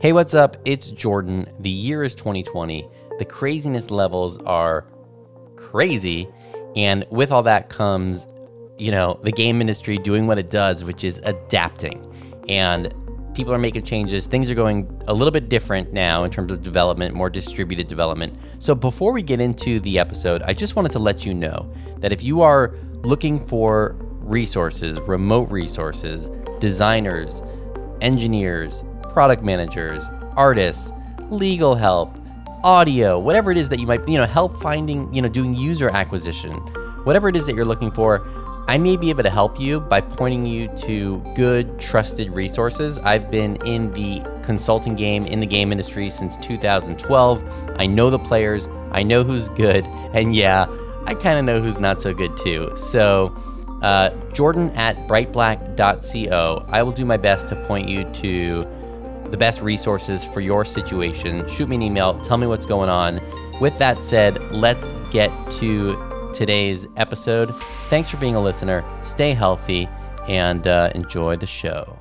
Hey, what's up? It's Jordan. The year is 2020. The craziness levels are crazy. And with all that comes, you know, the game industry doing what it does, which is adapting. And people are making changes. Things are going a little bit different now in terms of development, more distributed development. So before we get into the episode, I just wanted to let you know that if you are looking for resources, remote resources, designers, engineers, product managers, artists, legal help, audio, whatever it is that you might, you know, help finding, you know, doing user acquisition, whatever it is that you're looking for, I may be able to help you by pointing you to good, trusted resources. I've been in the consulting game, in the game industry since 2012. I know the players, I know who's good, and yeah, I kind of know who's not so good too. So, uh, Jordan at brightblack.co. I will do my best to point you to the best resources for your situation. Shoot me an email, tell me what's going on. With that said, let's get to today's episode. Thanks for being a listener. Stay healthy and uh, enjoy the show.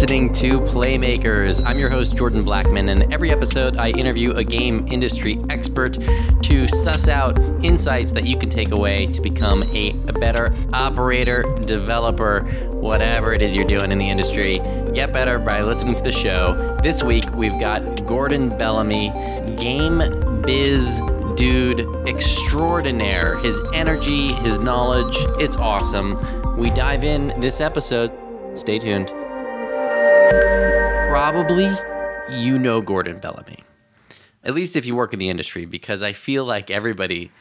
Listening to Playmakers. I'm your host, Jordan Blackman, and every episode I interview a game industry expert to suss out insights that you can take away to become a, better operator, developer, whatever it is you're doing in the industry. Get better by listening to the show. This week we've got Gordon Bellamy, game biz dude extraordinaire. His energy, his knowledge, it's awesome. We dive in this episode. Stay tuned probably you know Gordon Bellamy. At least if you work in the industry, because I feel like everybody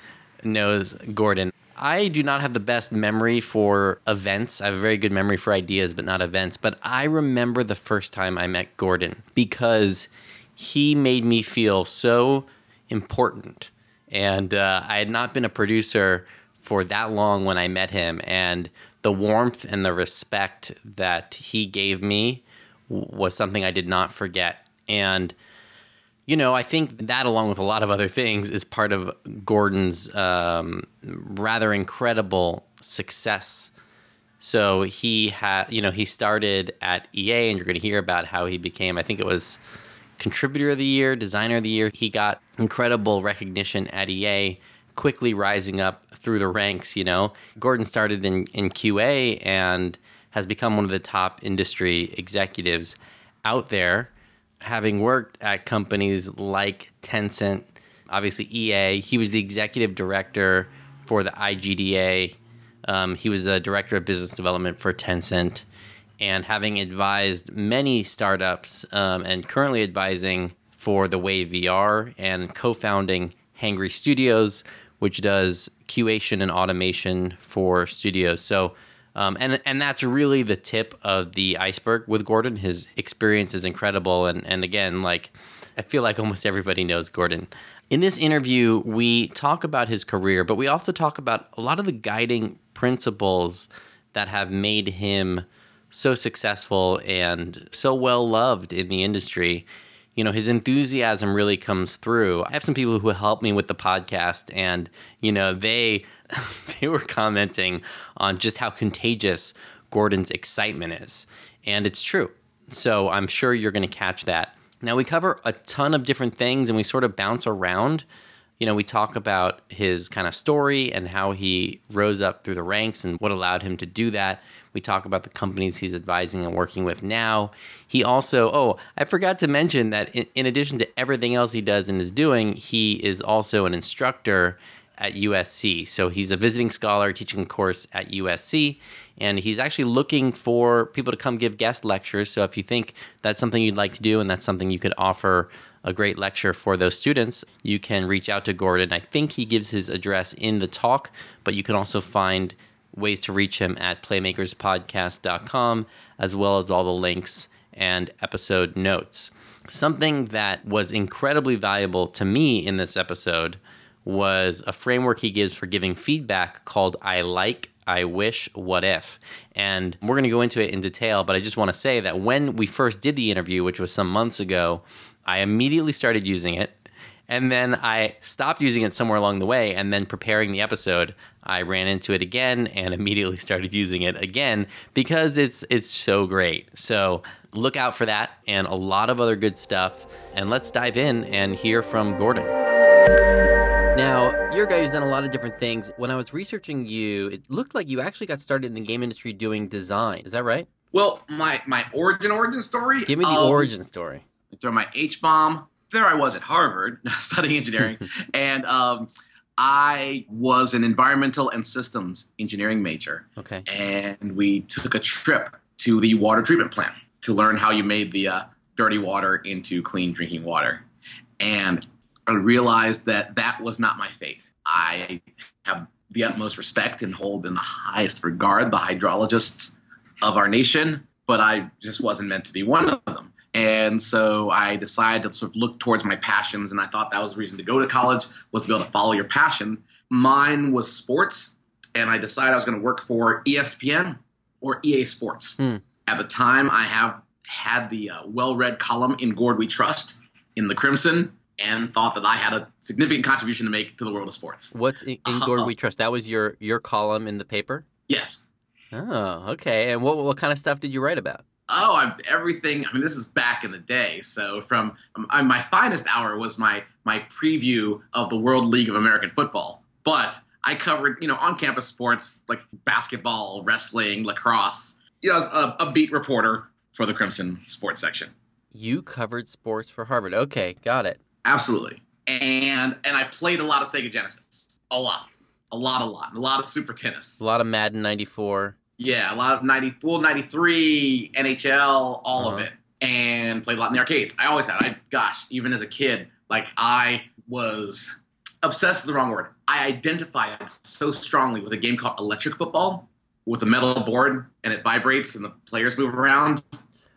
knows Gordon. I do not have the best memory for events. I have a very good memory for ideas, but not events. But I remember the first time I met Gordon because he made me feel so important. And uh, I had not been a producer for that long when I met him. And the warmth and the respect that he gave me was something I did not forget. And, you know, I think that, along with a lot of other things, is part of Gordon's um, rather incredible success. So he had, you know, he started at EA, and you're going to hear about how he became, I think it was contributor of the year, designer of the year. He got incredible recognition at EA, quickly rising up through the ranks, you know. Gordon started in, in QA and has become one of the top industry executives out there, having worked at companies like Tencent, obviously EA. He was the executive director for the IGDA. Um, he was the director of business development for Tencent. And having advised many startups um, and currently advising for the Wave VR and co founding Hangry Studios, which does curation and automation for studios. So, um, and and that's really the tip of the iceberg with Gordon. His experience is incredible, and and again, like I feel like almost everybody knows Gordon. In this interview, we talk about his career, but we also talk about a lot of the guiding principles that have made him so successful and so well loved in the industry. You know, his enthusiasm really comes through. I have some people who help me with the podcast, and, you know, they they were commenting on just how contagious Gordon's excitement is. And it's true. So I'm sure you're going to catch that. Now, we cover a ton of different things and we sort of bounce around. You know, we talk about his kind of story and how he rose up through the ranks and what allowed him to do that. We talk about the companies he's advising and working with now. He also, oh, I forgot to mention that in, in addition to everything else he does and is doing, he is also an instructor at USC. So he's a visiting scholar teaching a course at USC, and he's actually looking for people to come give guest lectures. So if you think that's something you'd like to do and that's something you could offer a great lecture for those students, you can reach out to Gordon. I think he gives his address in the talk, but you can also find ways to reach him at playmakerspodcast.com, as well as all the links and episode notes. Something that was incredibly valuable to me in this episode was a framework he gives for giving feedback called I like, I wish, what if. And we're going to go into it in detail, but I just want to say that when we first did the interview, which was some months ago, I immediately started using it. And then I stopped using it somewhere along the way. And then preparing the episode, I ran into it again and immediately started using it again because it's it's so great. So look out for that and a lot of other good stuff. And let's dive in and hear from Gordon. Now, you're a guy who's done a lot of different things. When I was researching you, it looked like you actually got started in the game industry doing design. Is that right? Well, my my origin origin story. Give me the um, origin story. Throw my H bomb. There I was at Harvard studying engineering, and um, I was an environmental and systems engineering major. Okay. And we took a trip to the water treatment plant to learn how you made the uh, dirty water into clean drinking water. And I realized that that was not my fate. I have the utmost respect and hold in the highest regard the hydrologists of our nation, but I just wasn't meant to be one of them. And so I decided to sort of look towards my passions, and I thought that was the reason to go to college was to be able to follow your passion. Mine was sports, and I decided I was going to work for ESPN or EA Sports. Hmm. At the time, I have had the uh, well-read column in Gord We Trust in the Crimson, and thought that I had a significant contribution to make to the world of sports. What's in, in Gord We Trust? That was your your column in the paper. Yes. Oh, okay. And what what kind of stuff did you write about? Oh, I'm, everything. I mean, this is back in the day. So, from um, I, my finest hour was my my preview of the World League of American Football. But I covered, you know, on-campus sports like basketball, wrestling, lacrosse. You know, I was a, a beat reporter for the Crimson Sports section. You covered sports for Harvard. Okay, got it. Absolutely. And and I played a lot of Sega Genesis. A lot. A lot, a lot. A lot of Super Tennis. A lot of Madden '94. Yeah, a lot of 90, full 93, NHL, all Uh-huh. of it. And played a lot in the arcades. I always had. I gosh, even as a kid, like I was obsessed is the wrong word. I identified so strongly with a game called Electric Football with a metal board and it vibrates and the players move around.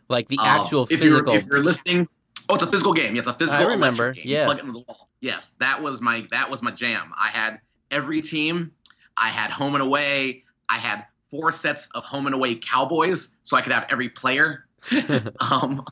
Like the Um, actual if physical. You're, if you're listening, oh, it's a physical game. Yeah, it's a physical I remember, game. yes. You plug it into the wall. Yes, that was my that was my jam. I had every team. I had home and away. I had four sets of home and away Cowboys, so I could have every player um,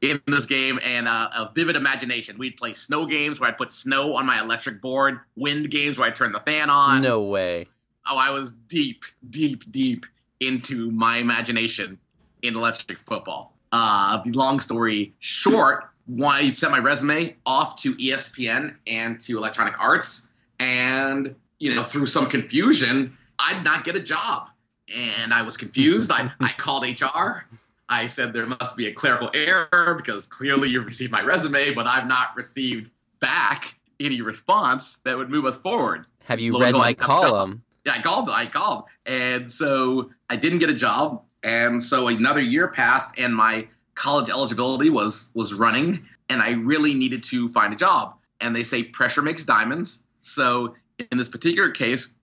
in this game and uh, a vivid imagination. We'd play snow games where I'd put snow on my electric board, wind games where I'd turn the fan on. no way. Oh, I was deep, deep, deep into my imagination in electric football. Uh, long story short, why I sent my resume off to ESPN and to Electronic Arts, and you know, through some confusion, I'd not get a job, and I was confused. I, I called HR. I said there must be a clerical error because clearly you received my resume, but I've not received back any response that would move us forward. Have you read my column? Yeah, I called. I called, and so I didn't get a job, and so another year passed, and my college eligibility was was running, and I really needed to find a job. And they say pressure makes diamonds. So in this particular case,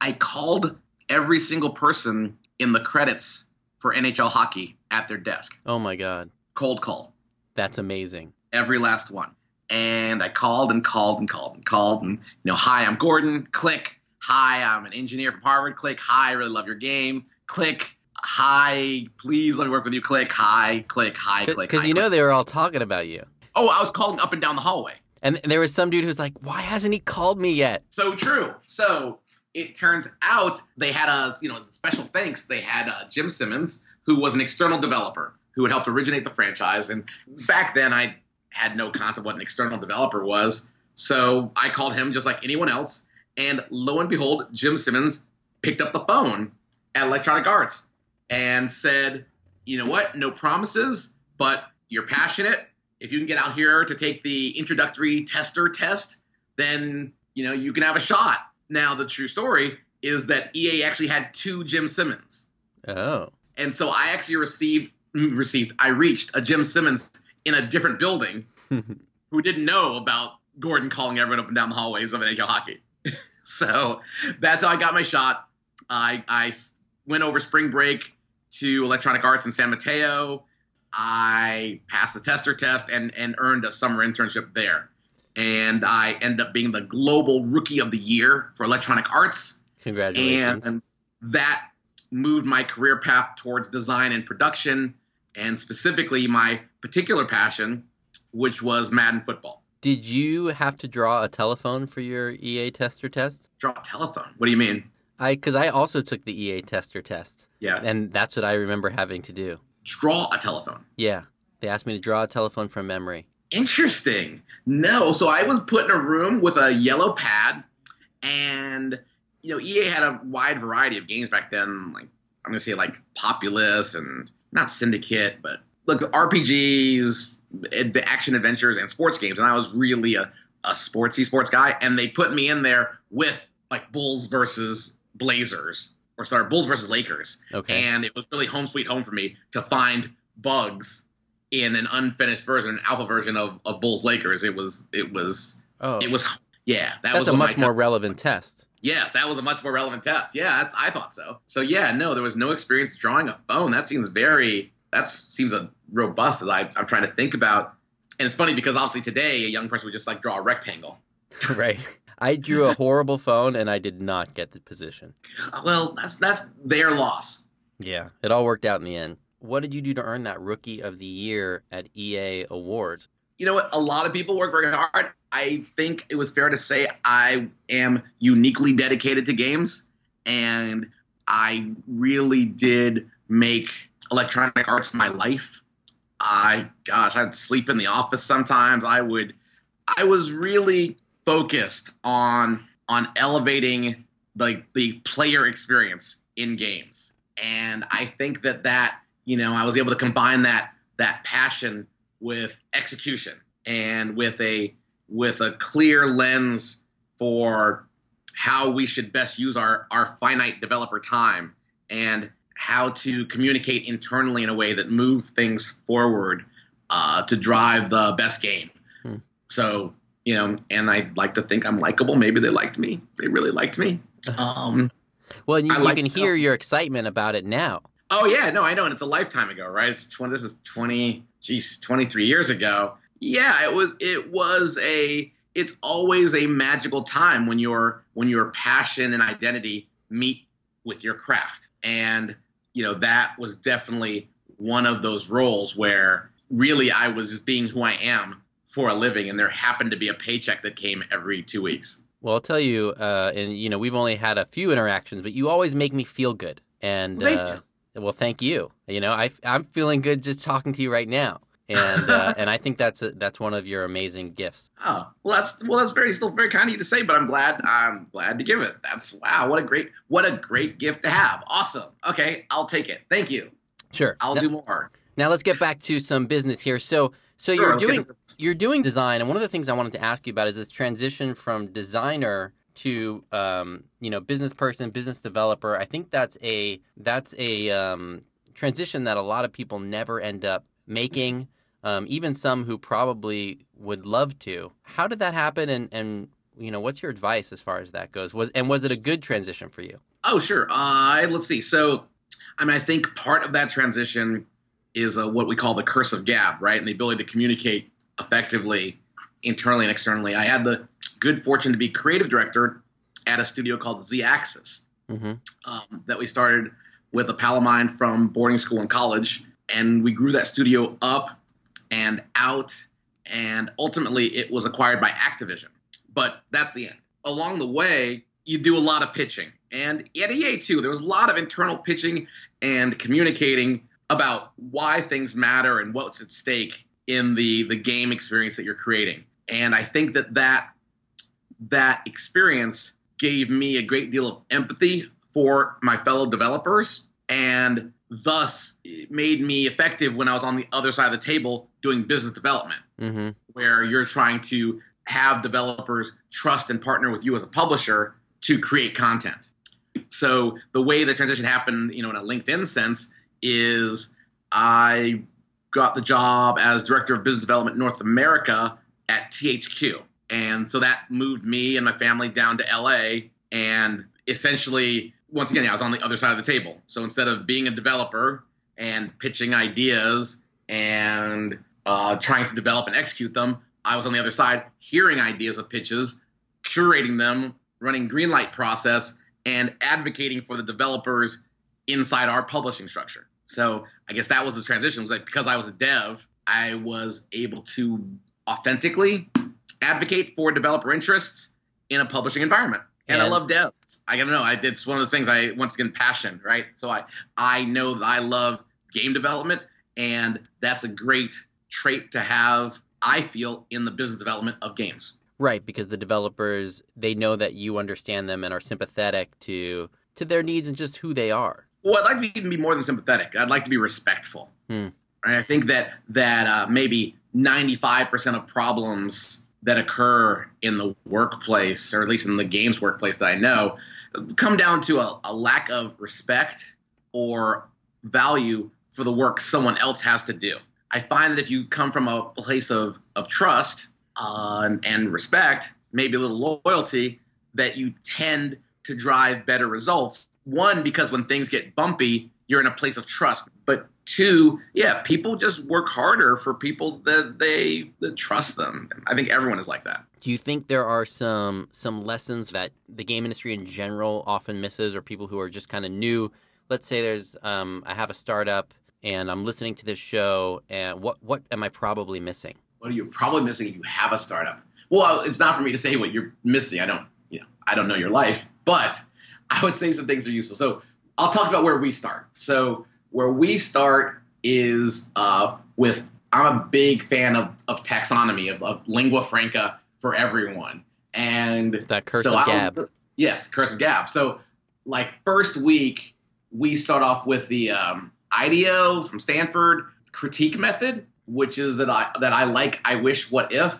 I called every single person in the credits for NHL hockey at their desk. Oh my god, Cold call that's amazing. every last one. And I called and called and called and called and you know, hi, I'm Gordon. Click. Hi, I'm an engineer from Harvard. Click. Hi, I really love your game. Click. Hi, please let me work with you. Click. Hi. Click. Hi. Click. Because you know click. they were all talking about you. Oh, I was calling up and down the hallway. And there was some dude who's like, "Why hasn't he called me yet?" So true. So it turns out they had a you know special thanks. They had uh, Jim Simmons, who was an external developer who had helped originate the franchise. And back then, I had no concept what an external developer was. So I called him just like anyone else. And lo and behold, Jim Simmons picked up the phone at Electronic Arts and said, "You know what? No promises, but you're passionate. If you can get out here to take the introductory tester test, then you know you can have a shot." Now, the true story is that EA actually had two Jim Simmons, Oh, and so I actually received mm, received I reached a Jim Simmons in a different building who didn't know about Gordon calling everyone up and down the hallways of NHL hockey. so that's how I got my shot. I I went over spring break to Electronic Arts in San Mateo. I passed the tester test and, and earned a summer internship there. And I ended up being the global rookie of the year for Electronic Arts congratulations! and that moved my career path towards design and production and specifically my particular passion which was madden football Did you have to draw a telephone for your EA tester test? Draw a telephone. What do you mean? I because I also took the EA tester test, Yes. and that's what I remember having to do. draw a telephone. Yeah, they asked me to draw a telephone from memory. Interesting. No, so I was put in a room with a yellow pad, and you know, EA had a wide variety of games back then. Like I'm gonna say, like Populous and not Syndicate, but like RPGs, ad- action adventures, and sports games. And I was really a a sportsy sports guy, and they put me in there with like Bulls versus Blazers, or sorry, Bulls versus Lakers. Okay. And it was really home sweet home for me to find bugs in an unfinished version, an alpha version of, of Bulls Lakers. It was it was oh, it was yeah, that that's was a much more relevant test. yes, that was a much more relevant test. Yeah, that's, I thought so. So yeah, no, there was no experience drawing a phone. That seems very that seems a robust as I, I'm trying to think about. And it's funny because obviously today a young person would just like draw a rectangle. right. I drew a horrible phone, and I did not get the position. Uh, well, that's that's their loss. Yeah, it all worked out in the end. What did you do to earn that Rookie of the Year at EA Awards? you know what? A lot of people work very hard. I think it was fair to say I am uniquely dedicated to games, and I really did make electronic arts my life. I, gosh, I'd sleep in the office sometimes. I would, I was really focused on on elevating like the player experience in games, and I think that that you know I was able to combine that that passion with execution and with a with a clear lens for how we should best use our our finite developer time and how to communicate internally in a way that move things forward uh, to drive the best game. Hmm. So you know, and I like to think I'm likable. Maybe they liked me. They really liked me. Um, Well, you, you like- can hear your excitement about it now. Oh yeah, no, I know, and it's a lifetime ago, right? It's twenty. This is twenty. Geez, twenty three years ago. Yeah, it was. It was a. It's always a magical time when your when your passion and identity meet with your craft, and you know that was definitely one of those roles where really I was just being who I am for a living, and there happened to be a paycheck that came every two weeks. Well, I'll tell you, uh, and you know, we've only had a few interactions, but you always make me feel good. And Well, thank uh, well, thank you. You know, I, I'm feeling good just talking to you right now, and uh, and I think that's a, that's one of your amazing gifts. Oh, well, that's well, that's very still very kind of you to say, but I'm glad I'm glad to give it. That's wow, what a great what a great gift to have. Awesome. Okay, I'll take it. Thank you. Sure. I'll now, do more. now let's get back to some business here. So so Sure, you're doing you're doing design, and one of the things I wanted to ask you about is this transition from designer to um, you know business person, business developer. I think that's a that's a um, transition that a lot of people never end up making. Um, even some who probably would love to. How did that happen? And and you know, what's your advice as far as that goes? Was and was it a good transition for you? Oh, sure. Uh, let's see. So, I mean, I think part of that transition is uh, what we call the curse of gab, right? And the ability to communicate effectively internally and externally. I had the good fortune to be creative director at a studio called Z Axis. hmm um, that we started with a pal of mine from boarding school and college, and we grew that studio up and out, and ultimately it was acquired by Activision. But that's the end. Along the way, you do a lot of pitching, and at EA too, there was a lot of internal pitching and communicating about why things matter and what's at stake in the the game experience that you're creating. And I think that that that experience gave me a great deal of empathy for my fellow developers and thus it made me effective when I was on the other side of the table doing business development hmm where you're trying to have developers trust and partner with you as a publisher to create content. So the way the transition happened, you know, in a LinkedIn sense, is I got the job as director of business development North America at THQ, and so that moved me and my family down to LA, and essentially, once again, I was on the other side of the table. So instead of being a developer and pitching ideas and uh, trying to develop and execute them, I was on the other side, hearing ideas of pitches, curating them, running green light process, and advocating for the developers inside our publishing structure. So I guess that was the transition. It was like because I was a dev, I was able to authentically advocate for developer interests in a publishing environment. And, and I love devs. I don't know. I, it's one of those things. I once again passion, right? So I I know that I love game development, and that's a great trait to have. I feel in the business development of games. Right, because the developers they know that you understand them and are sympathetic to to their needs and just who they are. Well, I'd like to even be more than sympathetic. I'd like to be respectful. Hmm. Right? I think that that uh, maybe ninety five percent of problems that occur in the workplace, or at least in the games workplace that I know, come down to a, a lack of respect or value for the work someone else has to do. I find that if you come from a place of, of trust uh, and, and respect, maybe a little loyalty, that you tend to drive better results. One, because when things get bumpy, you're in a place of trust. But two, yeah, people just work harder for people that they that trust them. I think everyone is like that. Do you think there are some some lessons that the game industry in general often misses, or people who are just kind of new? Let's say there's um, I have a startup and I'm listening to this show, and what what am I probably missing? What are you probably missing if you have a startup? Well, it's not for me to say what you're missing. I don't, you know, I don't know your life, but I would say some things are useful. So I'll talk about where we start. So where we start is uh, with I'm a big fan of, of taxonomy of, of lingua franca for everyone, and that curse so of Gab. Yes, curse of Gab. So like first week we start off with the um, IDEO from Stanford critique method, which is that I that I like. I wish, what if,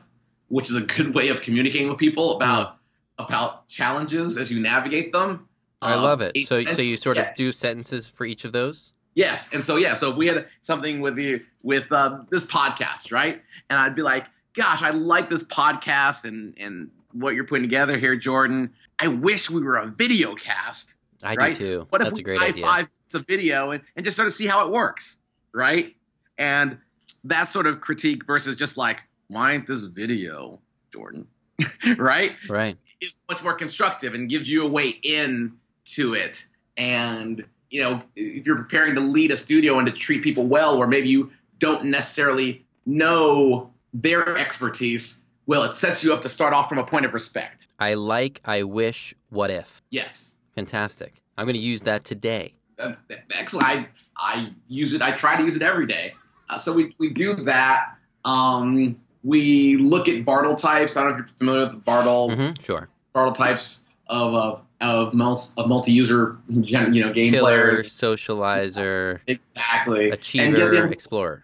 which is a good way of communicating with people about about challenges as you navigate them. I um, love it. So, so you sort yeah. of do sentences for each of those. Yes, and so yeah, so if we had something with you with uh, this podcast, right, and I'd be like, "Gosh, I like this podcast and and what you're putting together here, Jordan. I wish we were a video cast." I right? do too. What That's if we a great idea. five minutes of video and, and just sort of see how it works, right? And that sort of critique versus just like, why ain't this video, Jordan? right? Right. Is much more constructive and gives you a way in to it. And, you know, if you're preparing to lead a studio and to treat people well, or maybe you don't necessarily know their expertise, well, it sets you up to start off from a point of respect. I like, I wish, what if. Yes. Fantastic. I'm going to use that today. Uh, excellent. I, I use it, I try to use it every day. Uh, so we, we do that. Um, we look at Bartle types. I don't know if you're familiar with the Bartle. Mm-hmm, sure. Bartle types of of of, of multi-user you know game Killer, players. socializer, exactly, achiever, and explorer.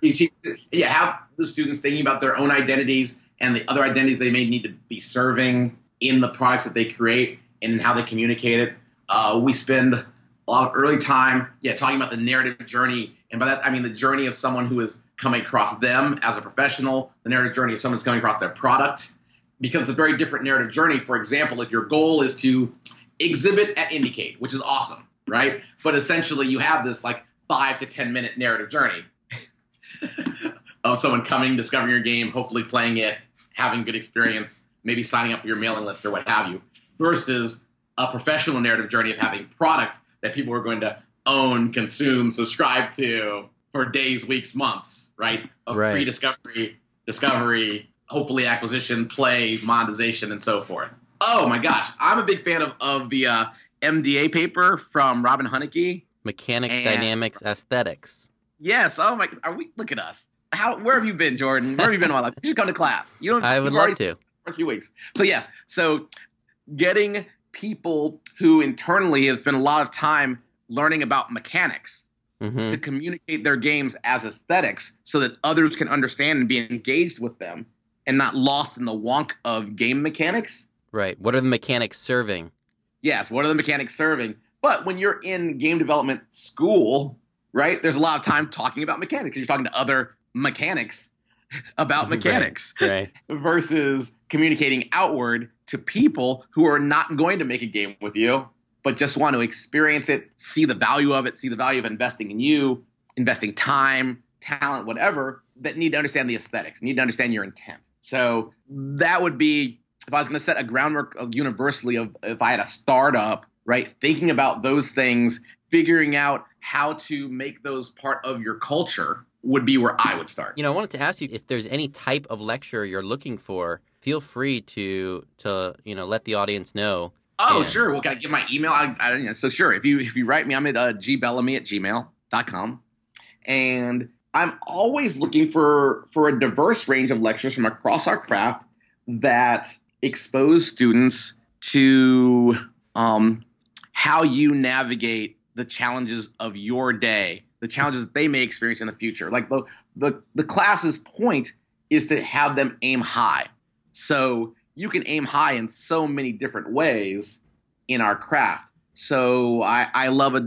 Yeah, have the students thinking about their own identities and the other identities they may need to be serving in the products that they create and how they communicate it. Uh, we spend a lot of early time, yeah, talking about the narrative journey and by that, I mean the journey of someone who is coming across them as a professional, the narrative journey of someone's coming across their product, because it's a very different narrative journey. For example, if your goal is to exhibit at IndieCade, which is awesome, right? But essentially, you have this like five to 10 minute narrative journey of someone coming, discovering your game, hopefully playing it, having good experience, maybe signing up for your mailing list or what have you, versus a professional narrative journey of having product that people are going to own, consume, subscribe to for days, weeks, months, right? Of right. pre-discovery, discovery, hopefully acquisition, play, monetization, and so forth. Oh my gosh, I'm a big fan of of the uh, MDA paper from Robin Hunicke. Mechanics, and, dynamics, aesthetics. Yes. Oh my. Are we? Look at us. How? Where have you been, Jordan? Where have you been all my life? You should come to class. You don't. I would love to. For a few weeks. So yes. So getting people who internally have spent a lot of time learning about mechanics mm-hmm. to communicate their games as aesthetics so that others can understand and be engaged with them and not lost in the wonk of game mechanics. Right. What are the mechanics serving? Yes, what are the mechanics serving? But when you're in game development school, right, there's a lot of time talking about mechanics. You're talking to other mechanics about mechanics right, right. versus communicating outward to people who are not going to make a game with you but just want to experience it, see the value of it, see the value of investing in you, investing time, talent, whatever, that need to understand the aesthetics, need to understand your intent. So that would be if I was going to set a groundwork universally of if I had a startup, right? Thinking about those things, figuring out how to make those part of your culture would be where I would start. You know, I wanted to ask you if there's any type of lecture you're looking for feel free to to you know let the audience know. Oh, Yeah. sure. Well, can I give my email? I, I, you know, so sure. If you if you write me, I'm at uh, gbellamy at gmail.com. And I'm always looking for for a diverse range of lectures from across our craft that expose students to um, how you navigate the challenges of your day, the challenges that they may experience in the future. Like the the the class's point is to have them aim high. So you can aim high in so many different ways in our craft. So I, I love it.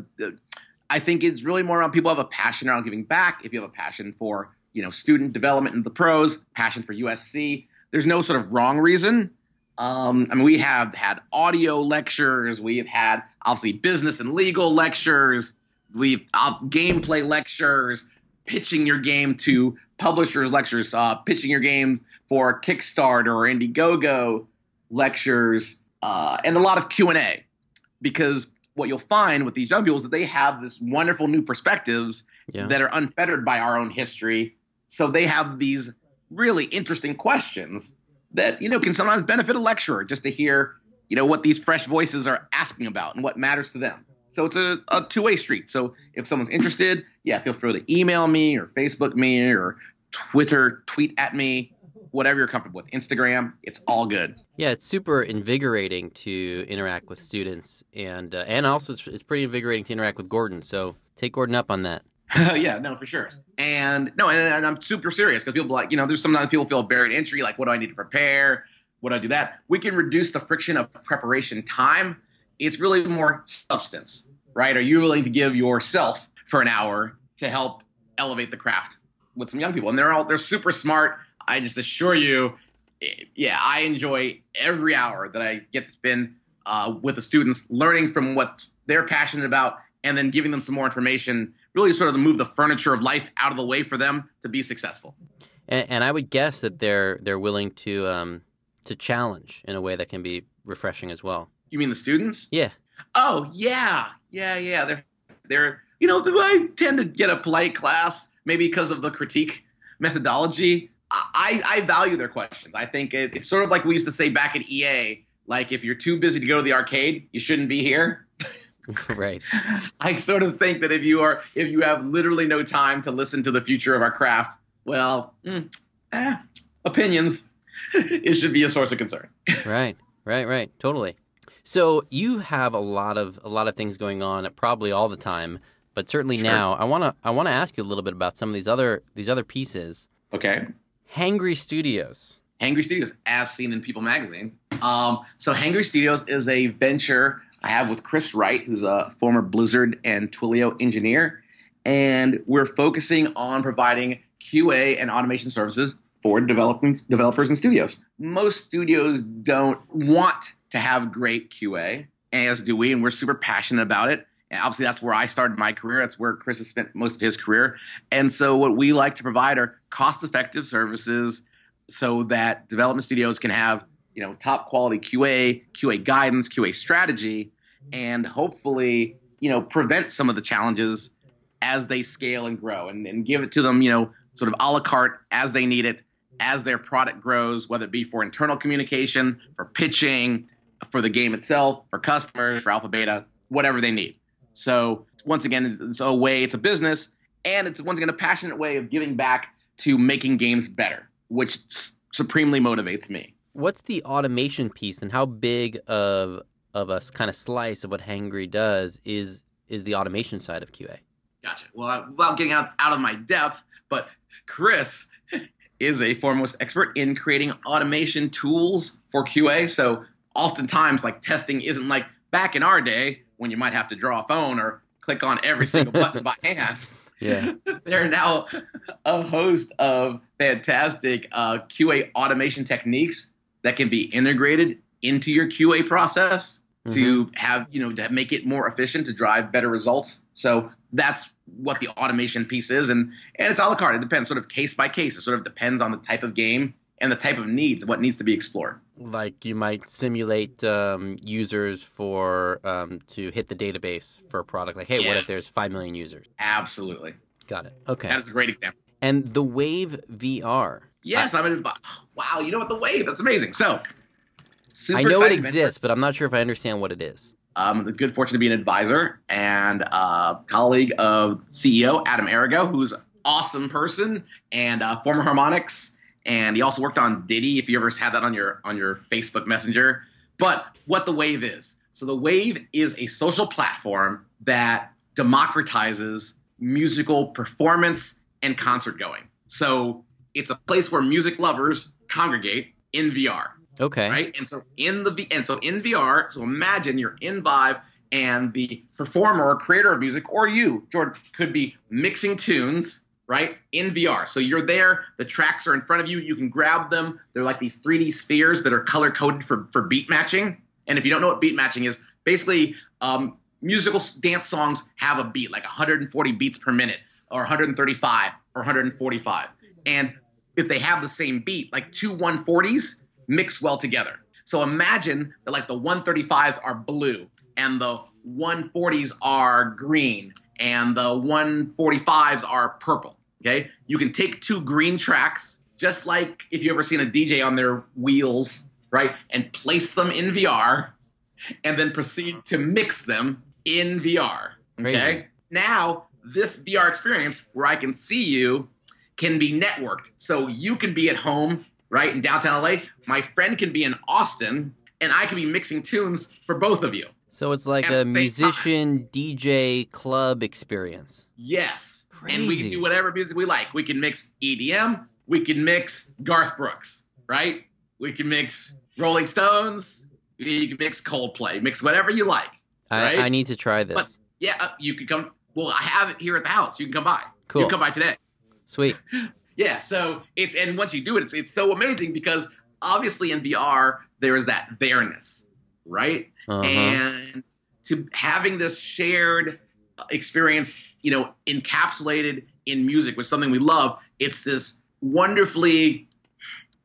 I think it's really more around people have a passion around giving back. If you have a passion for you know student development in the pros, passion for USC, there's no sort of wrong reason. Um, I mean, we have had audio lectures. We have had obviously business and legal lectures. We've uh, gameplay lectures, pitching your game to publishers lectures, uh, pitching your game for Kickstarter or Indiegogo lectures, uh, and a lot of Q and A. Because what you'll find with these young people is that they have this wonderful new perspectives Yeah. that are unfettered by our own history. So they have these really interesting questions that you know can sometimes benefit a lecturer just to hear you know what these fresh voices are asking about and what matters to them. So it's a, a two way street. So if someone's interested, yeah, feel free to email me or Facebook me or Twitter tweet at me, whatever you're comfortable with. Instagram, it's all good. Yeah, it's super invigorating to interact with students, and uh, and also it's, it's pretty invigorating to interact with Gordon. So take Gordon up on that. yeah, no, for sure. And no, and, and I'm super serious because people like, you know, there's sometimes people feel barrier to entry, like, what do I need to prepare? What do I do that? We can reduce the friction of preparation time. It's really more substance, right? Are you willing to give yourself for an hour to help elevate the craft with some young people? And they're all they're super smart. I just assure you, eh, yeah, I enjoy every hour that I get to spend uh, with the students, learning from what they're passionate about, and then giving them some more information really sort of move the furniture of life out of the way for them to be successful. And, and I would guess that they're they're willing to um, to challenge in a way that can be refreshing as well. You mean the students? Yeah. Oh yeah, yeah, yeah. They're they're you know I tend to get a polite class maybe because of the critique methodology. I I value their questions. I think it, it's sort of like we used to say back at EA. Like if you're too busy to go to the arcade, you shouldn't be here. right. I sort of think that if you are if you have literally no time to listen to the future of our craft, well, mm, eh, opinions. it should be a source of concern. right. Right. Right. Totally. So you have a lot of a lot of things going on, probably all the time, but certainly Sure. now. I wanna I wanna ask you a little bit about some of these other these other pieces. Okay. Hangry Studios. Hangry Studios, as seen in People Magazine. Um, so Hangry Studios is a venture I have with Chris Wright, who's a former Blizzard and Twilio engineer, and we're focusing on providing QA and automation services for developing developers and studios. Most studios don't want to have great QA, as do we, and we're super passionate about it. And obviously, that's where I started my career. That's where Chris has spent most of his career. And so, what we like to provide are cost-effective services so that development studios can have you know top quality QA, QA guidance, QA strategy, and hopefully you know prevent some of the challenges as they scale and grow, and, and give it to them you know sort of a la carte as they need it, as their product grows, whether it be for internal communication, for pitching, for the game itself, for customers, for alpha beta, whatever they need. So once again, it's a way, it's a business, and it's once again a passionate way of giving back to making games better, which supremely motivates me. What's the automation piece, and how big of of a kind of slice of what Hangry does is is the automation side of QA? Gotcha. Well, I- without getting out, out of my depth, but Chris is a foremost expert in creating automation tools for QA. So oftentimes, like testing isn't like back in our day when you might have to draw a phone or click on every single button by hand. Yeah. there are now a host of fantastic uh, QA automation techniques that can be integrated into your QA process to have you know to make it more efficient to drive better results. So that's what the automation piece is, and and it's a la carte. It depends, sort of case by case. It sort of depends on the type of game and the type of needs, what needs to be explored. Like you might simulate um, users for um, to hit the database for a product. Like, hey, what if there's five million users? Absolutely, Got it. Okay. that is a great example. And the Wave VR Yes, I'm an advi- Wow, you know what? The Wave. That's amazing. So, super I know it exists, but I'm not sure if I understand what it is. Um, the good fortune to be an advisor and a colleague of CEO Adam Arrigo, who's an awesome person and uh, former Harmonix, and he also worked on Ditty. If you ever had that on your on your Facebook Messenger, but what the Wave is. So the Wave is a social platform that democratizes musical performance and concert going. So it's a place where music lovers congregate in VR Okay. right? And so in the V- and so in VR, so imagine you're in Vive and the performer or creator of music, or you, Jordan, could be mixing tunes, right, in VR. So you're there, the tracks are in front of you, you can grab them. They're like these 3D spheres that are color coded for for beat matching. And if you don't know what beat matching is, basically um, musical dance songs have a beat, like 140 beats per minute, or 135, or 145. And if they have the same beat, like two 140s mix well together. So imagine that like the 135s are blue and the 140s are green and the 145s are purple. Okay, you can take two green tracks, just like if you ever seen a DJ on their wheels, right, and place them in VR, and then proceed to mix them in VR. Okay, Crazy. now this VR experience where I can see you can be networked. So you can be at home, right, in downtown LA. My friend can be in Austin, and I can be mixing tunes for both of you. So it's like a musician DJ club experience. Yes. And we can do whatever music we like. We can mix EDM. We can mix Garth Brooks, right? We can mix Rolling Stones. You can mix Coldplay. Mix whatever you like. Right? I need to try this. But- Yeah, uh, you can come. Well, I have it here at the house. You can come by. cool. You can come by today. Sweet. Yeah, so it's and once you do it, it's it's so amazing because obviously in VR there is that there-ness, right? Uh-huh. And to having this shared experience, you know, encapsulated in music, which is something we love, it's this wonderfully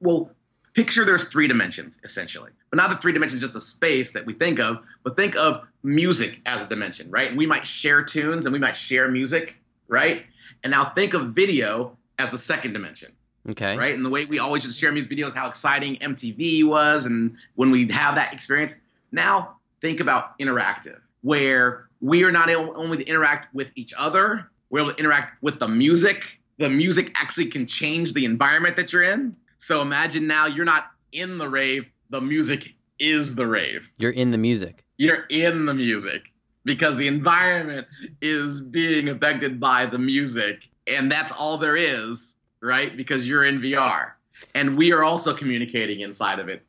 well, picture there's three dimensions essentially. But not the three dimensions just the space that we think of, but think of music as a dimension, right? And we might share tunes and we might share music, right? And now think of video as the second dimension Okay. right? And the way we always just share music videos, how exciting MTV was, and when we have that experience. Now think about interactive, where we are not able only to interact with each other, we're able to interact with the music. The music actually can change the environment that you're in. So imagine now you're not in the rave, the music is the rave. You're in the music. You're in the music because the environment is being affected by the music, and that's all there is right? Because you're in VR. And we are also communicating inside of it.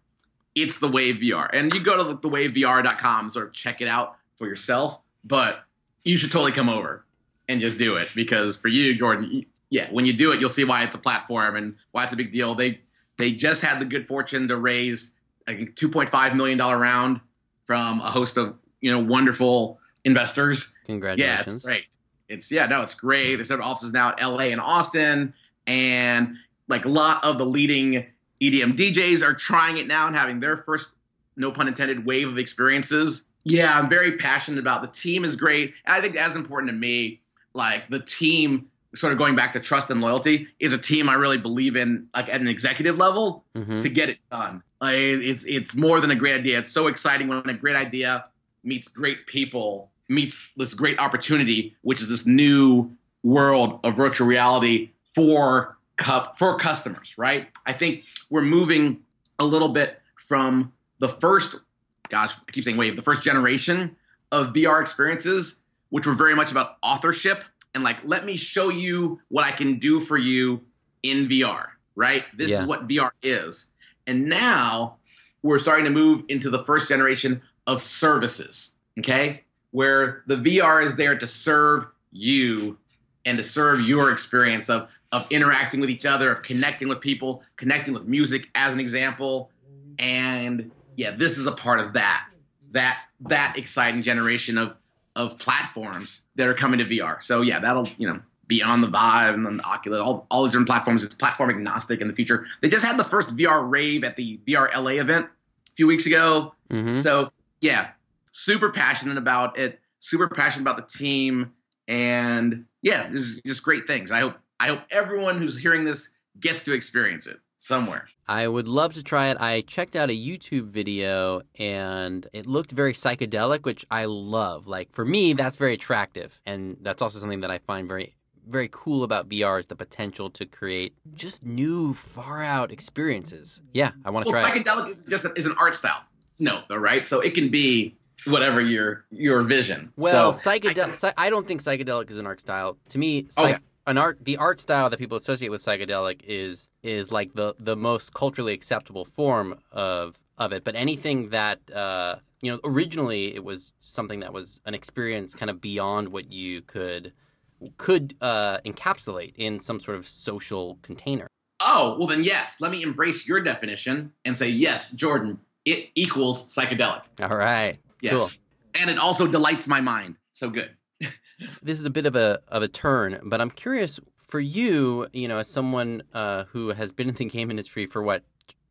It's the Wave VR. And you go to the thewavevr.com, sort of check it out for yourself, but you should totally come over and just do it because for you, Jordan, yeah, when you do it, you'll see why it's a platform and why it's a big deal. They they just had the good fortune to raise I think 2.5 million dollar round from a host of, you know, wonderful investors. Congratulations. Yeah, it's great. It's yeah, no, it's great. There's several offices now at LA and Austin, and like a lot of the leading EDM DJs are trying it now and having their first, no pun intended, wave of experiences. Yeah, I'm very passionate about the team is great. And I think as important to me, like the team, sort of going back to trust and loyalty, is a team I really believe in, like at an executive level hmm to get it done. Like, it's it's more than a great idea. It's so exciting when a great idea meets great people, meets this great opportunity, which is this new world of virtual reality for cup for customers. Right? I think we're moving a little bit from the first, gosh, I keep saying wave, the first generation of VR experiences, which were very much about authorship and like, let me show you what I can do for you in VR. Right? This Yeah. is what VR is. And now we're starting to move into the first generation of services, okay? Where the VR is there to serve you and to serve your experience of, of interacting with each other, of connecting with people, connecting with music as an example. And yeah, this is a part of that. That that exciting generation of of platforms that are coming to VR. So yeah, that'll, you know, be on the Vive and then the Oculus, all, all the different platforms. It's platform agnostic in the future. They just had the first VR rave at the VR LA event a few weeks ago. hmm So yeah, super passionate about it. Super passionate about the team, and yeah, this is just great things. I hope I hope everyone who's hearing this gets to experience it somewhere. I would love to try it. I checked out a YouTube video and it looked very psychedelic, which I love. Like for me, that's very attractive. And that's also something that I find very very cool about VR is the potential to create just new far out experiences. Yeah, I want to well, try psychedelic it. is just a, is an art style. No, though, right? So it can be whatever your your vision. Well, so, psychedelic. I, I, don't think psychedelic is an art style. To me, psych- okay. an art the art style that people associate with psychedelic is is like the the most culturally acceptable form of of it. But anything that uh, you know, originally it was something that was an experience kind of beyond what you could could uh, encapsulate in some sort of social container. Oh, well then yes. Let me embrace your definition and say yes, Jordan. It equals psychedelic. All right. Yes. Cool. And it also delights my mind. So good. this is a bit of a of a turn, but I'm curious for you, you know, as someone uh, who has been in the game industry for what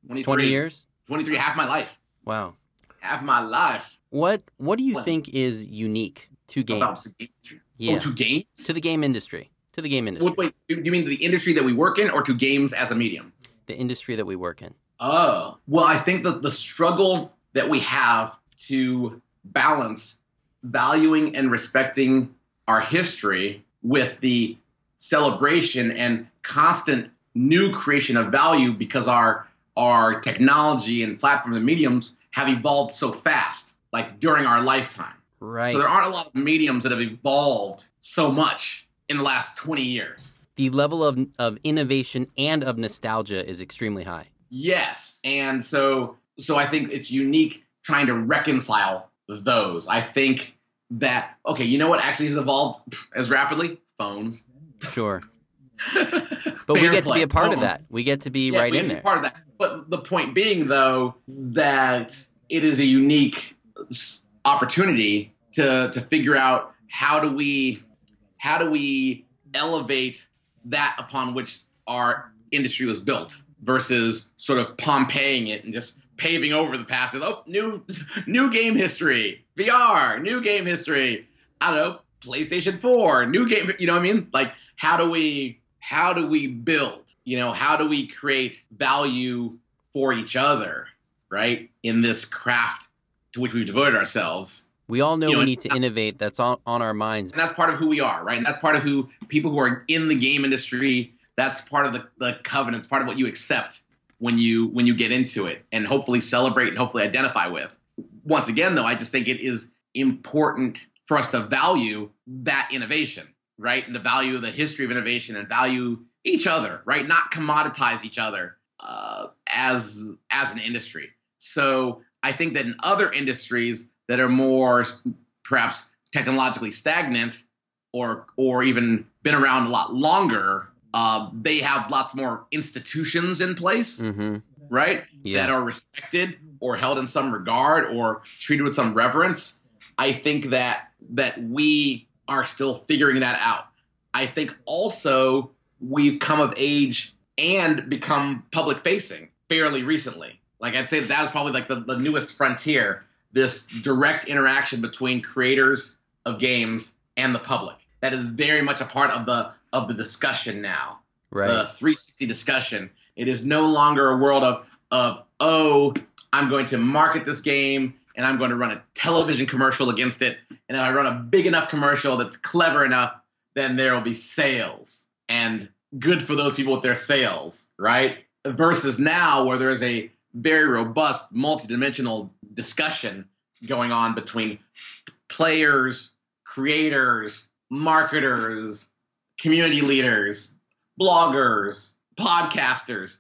20 years? 23 half my life. Wow. Half my life. What what do you well, think is unique to games? About the game industry. Yeah. Oh, to games? To the game industry. To the game industry. Wait, wait, you mean the industry that we work in or to games as a medium? The industry that we work in. Oh. Well, I think that the struggle that we have to balance valuing and respecting our history with the celebration and constant new creation of value because our our technology and platforms and mediums have evolved so fast like during our lifetime. Right. So there aren't a lot of mediums that have evolved so much in the last 20 years. The level of, of innovation and of nostalgia is extremely high. Yes and so so i think it's unique trying to reconcile those. I think that okay, you know what actually has evolved as rapidly? Phones. Sure. but we get play. to be a part Phones. of that. We get to be yeah, right in there. Part of that. But the point being, though, that it is a unique opportunity to to figure out how do we how do we elevate that upon which our industry was built versus sort of Pompeying it and just paving over the past is oh new new game history vr new game history. I don't know playstation 4 new game you know what i mean? Like how do we how do we build? You know how do we create value for each other right in this craft to which we've devoted ourselves? We all know, you know we need to innovate. That's on, on our minds. And that's part of who we are right? And that's part of who people who are in the game industry that's part of the, the covenants part of what you accept when you when you get into it and hopefully celebrate and hopefully identify with. Once again though, I just think it is important for us to value that innovation, right? And the value of the history of innovation and value each other, right? Not commoditize each other uh, as as an industry. So I think that in other industries that are more perhaps technologically stagnant or or even been around a lot longer, uh, they have lots more institutions in place, mm-hmm. right? Yeah. That are respected or held in some regard or treated with some reverence. I think that that we are still figuring that out. I think also we've come of age and become public facing fairly recently. Like I'd say that, that was probably like the, the newest frontier, this direct interaction between creators of games and the public. That is very much a part of the of the discussion now. Right. The 360 discussion. It is no longer a world of of oh, I'm going to market this game and I'm going to run a television commercial against it. And if I run a big enough commercial that's clever enough, then there will be sales and good for those people with their sales, right? Versus now where there is a very robust, multidimensional discussion going on between players, creators, marketers, community leaders, bloggers, podcasters,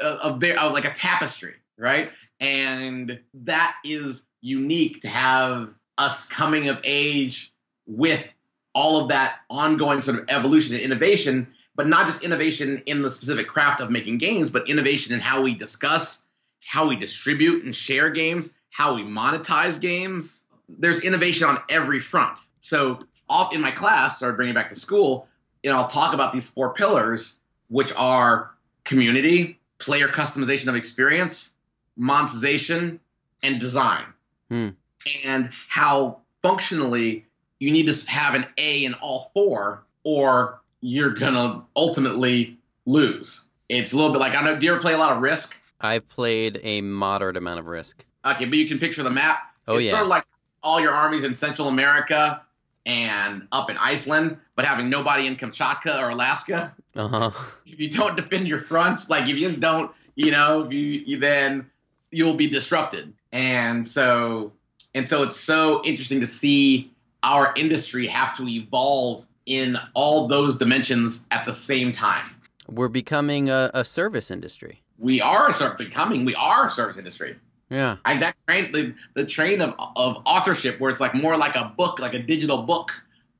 a, like a tapestry, right? And that is unique to have us coming of age with all of that ongoing sort of evolution and innovation, but not just innovation in the specific craft of making games, but innovation in how we discuss, how we distribute and share games, how we monetize games. There's innovation on every front. So off in my class, or bringing back to school, you know, I'll talk about these four pillars, which are community, player customization of experience, monetization, and design. Hmm. And how functionally you need to have an A in all four, or you're going to ultimately lose. It's a little bit like I know. Do you ever play a lot of Risk? I've played a moderate amount of Risk. Okay, but you can picture the map. Oh it's yeah. sort of like all your armies in Central America and up in Iceland, but having nobody in Kamchatka or Alaska. uh huh. If you don't defend your fronts, like if you just don't, you know, if you, you then you'll be disrupted. And so and so it's so interesting to see our industry have to evolve in all those dimensions at the same time. We're becoming a, a service industry. We are a service becoming, we are a service industry. Yeah. I that train the, the train of, of authorship where it's like more like a book, like a digital book,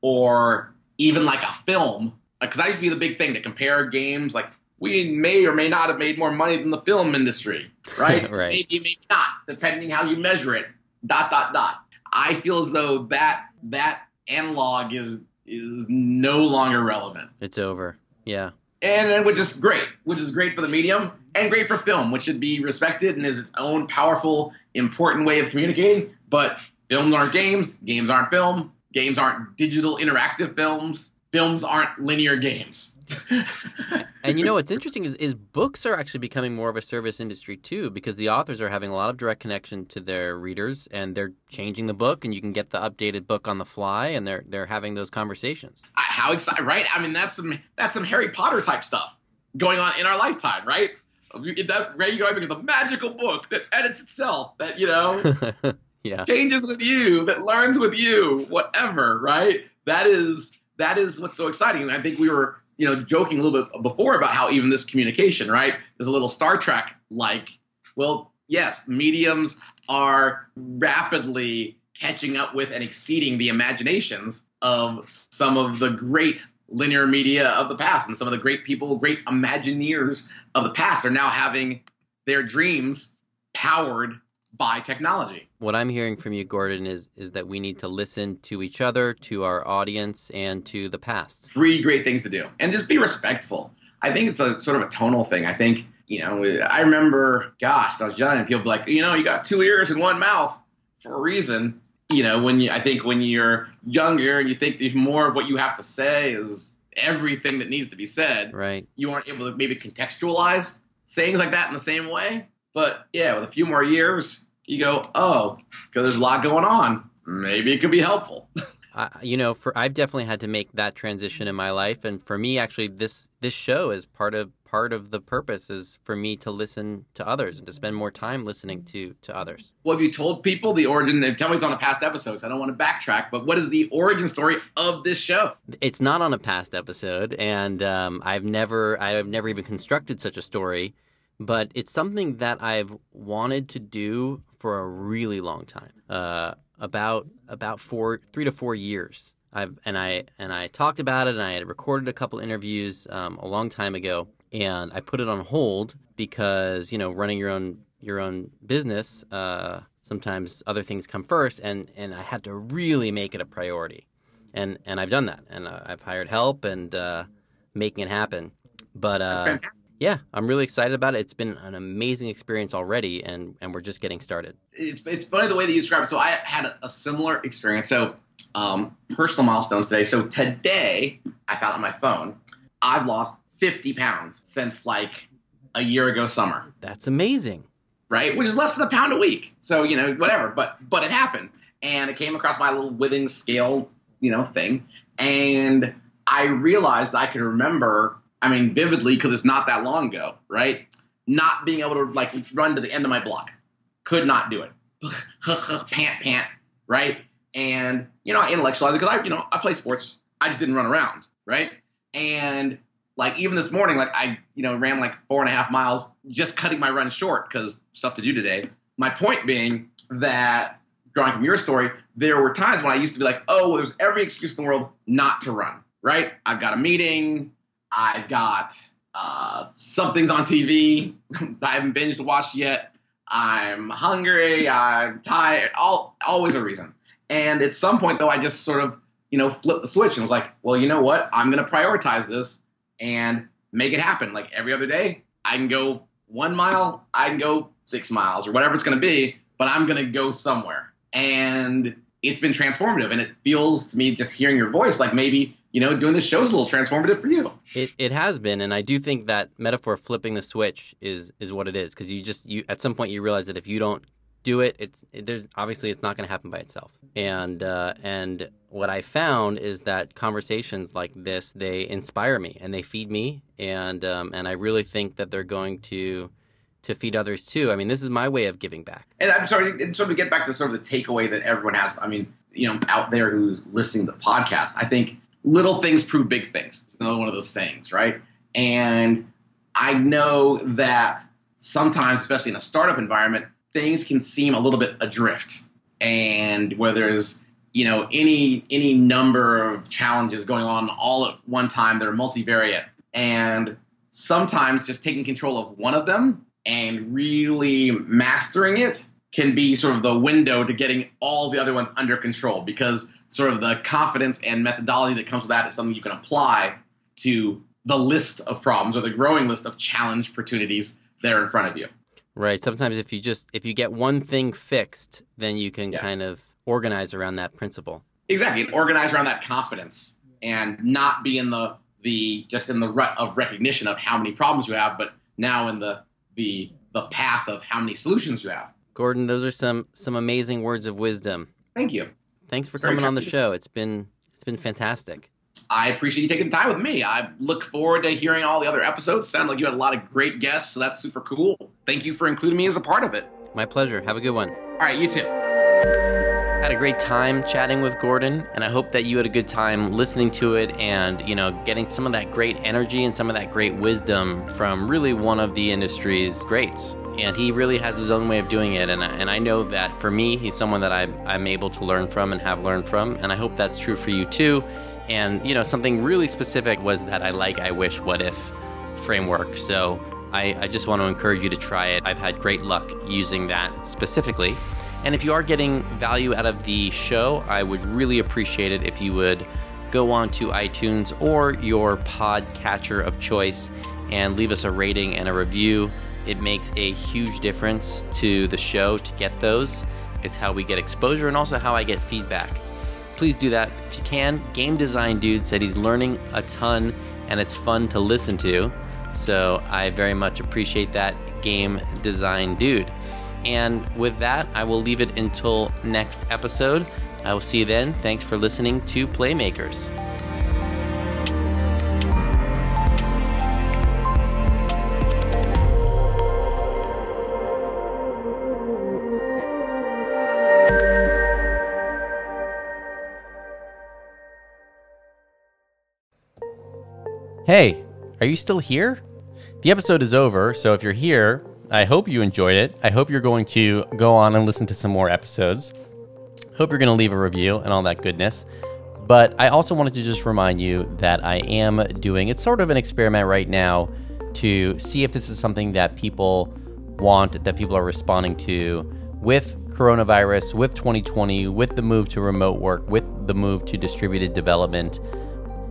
or even like a film. Because I used to be the big thing to compare games. Like we may or may not have made more money than the film industry, right? Right. Maybe, maybe not, depending how you measure it. Dot dot dot. I feel as though that that analog is is no longer relevant It's over. Yeah. And which is great, which is great for the medium and great for film, which should be respected and is its own powerful, important way of communicating. But films aren't games, games aren't film, games aren't digital interactive films, films aren't linear games. And you know what's interesting is, is books are actually becoming more of a service industry too, because the authors are having a lot of direct connection to their readers, and they're changing the book, and you can get the updated book on the fly, and they're they're having those conversations. How exciting, right? I mean, that's some that's some Harry Potter type stuff going on in our lifetime, right? That Ray is a magical book that edits itself, that you know yeah. changes with you, that learns with you, whatever, right? That is that is what's so exciting. And I think we were, you know, joking a little bit before about how even this communication, right? is a little Star Trek like, well, yes, mediums are rapidly catching up with and exceeding the imaginations of some of the great linear media of the past and some of the great people, great imagineers of the past are now having their dreams powered by technology. What I'm hearing from you, Gordon, is is that we need to listen to each other, to our audience, and to the past. three great things to do and just be respectful i think it's a sort of a tonal thing i think you know i remember gosh i was young and people be like you know you got two ears and one mouth for a reason you know when you i think when you're younger and you think there's more of what you have to say is everything that needs to be said Right. you aren't able to maybe contextualize sayings like that in the same way but yeah with a few more years you go oh because there's a lot going on maybe it could be helpful I, you know, for I've definitely had to make that transition in my life, and for me, actually, this this show is part of part of the purpose is for me to listen to others and to spend more time listening to to others. Well, have you told people the origin? And tell me it's on a past episodes. I don't want to backtrack, but what is the origin story of this show? It's not on a past episode, and um, I've never I've never even constructed such a story, but it's something that I've wanted to do for a really long time. Uh, about about four three to four years. I've and I and I talked about it, and I had recorded a couple interviews um, a long time ago, and I put it on hold because you know running your own your own business, uh, sometimes other things come first, and and I had to really make it a priority, and and I've done that, and uh, I've hired help and uh, making it happen. But uh. Yeah, I'm really excited about it. It's been an amazing experience already, and and we're just getting started. It's, it's funny the way that you describe it. So I had a, a similar experience. So um, personal milestones today. So today I found on my phone I've lost 50 pounds since like a year ago summer. That's amazing. right? Which is less than a pound a week. So you know, whatever. But but it happened, and it came across my little Withings scale, you know, thing, and I realized I could remember. I mean, vividly because it's not that long ago, right? Not being able to like run to the end of my block, could not do it. pant pant, right? And you know, I intellectualized because I, you know, I play sports. I just didn't run around, right? And like even this morning, like I, you know, ran like four and a half miles, just cutting my run short because stuff to do today. My point being that drawing from your story, there were times when I used to be like, oh, there's every excuse in the world not to run, right? I've got a meeting, I've got uh, something's on TV that I haven't binged watched yet. I'm hungry, I'm tired, all always a reason. And at some point though, I just sort of, you know, flipped the switch and was like, well, you know what? I'm gonna prioritize this and make it happen. Like every other day, I can go one mile, I can go six miles or whatever it's going to be, but I'm going to go somewhere. And it's been transformative. And it feels to me, just hearing your voice, like maybe you know, doing this show is a little transformative for you. It, it has been, and I do think that metaphor flipping the switch is is what it is because you just you at some point you realize that if you don't do it, it's it, there's obviously it's not going to happen by itself. And uh, and what I found is that conversations like this they inspire me and they feed me, and um, and I really think that they're going to to feed others too. I mean, this is my way of giving back. And I'm sorry, and sort of get back to sort of the takeaway that everyone has. I mean, you know, out there who's listening to the podcast, I think little things prove big things. It's another one of those sayings, right? And I know that sometimes, especially in a startup environment, things can seem a little bit adrift. And where there's you know any any number of challenges going on all at one time that are multivariate, and sometimes just taking control of one of them and really mastering it can be sort of the window to getting all the other ones under control because sort of the confidence and methodology that comes with that is something you can apply to the list of problems or the growing list of challenge opportunities that are in front of you. Right. Sometimes if you just if you get one thing fixed, then you can yeah. kind of organize around that principle. Exactly, and organize around that confidence and not be in the the just in the rut of recognition of how many problems you have, but now in the the the path of how many solutions you have. Gordon, those are some some amazing words of wisdom. Thank you. Thanks for Very coming on the show. It's been it's been fantastic. I appreciate you taking time with me. I look forward to hearing all the other episodes. Sound like you had a lot of great guests, so that's super cool. Thank you for including me as a part of it. My pleasure. Have a good one. All right, you too. Had a great time chatting with Gordon, and I hope that you had a good time listening to it and, you know, getting some of that great energy and some of that great wisdom from really one of the industry's greats. And he really has his own way of doing it. And, and I know that for me, he's someone that I, I'm able to learn from and have learned from. And I hope that's true for you too. And, you know, something really specific was that I like I wish what if framework. So I, I just want to encourage you to try it. I've had great luck using that specifically. And if you are getting value out of the show, I would really appreciate it if you would go on to iTunes or your podcatcher of choice and leave us a rating and a review. It makes a huge difference to the show to get those. It's how we get exposure and also how I get feedback please do that if you can. Game Design Dude said he's learning a ton and it's fun to listen to. So I very much appreciate that, Game Design Dude. And with that, I will leave it until next episode. I will see you then. Thanks for listening to Playmakers. Hey, are you still here? The episode is over, so if you're here, I hope you enjoyed it. I hope you're going to go on and listen to some more episodes. Hope you're going to leave a review and all that goodness. But I also wanted to just remind you that I am doing it's sort of an experiment right now to see if this is something that people want, that people are responding to with coronavirus, with 2020, with the move to remote work, with the move to distributed development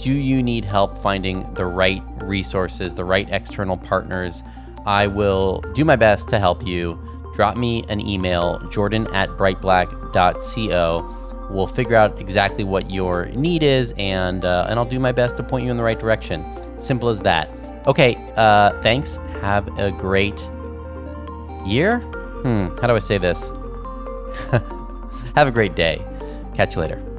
do you need help finding the right resources, the right external partners? I will do my best to help you. Drop me an email, jordan at brightblack.co. We'll figure out exactly what your need is, and uh, and I'll do my best to point you in the right direction. Simple as that. Okay, uh, thanks. Have a great year. Hmm, how do I say this? Have a great day. Catch you later.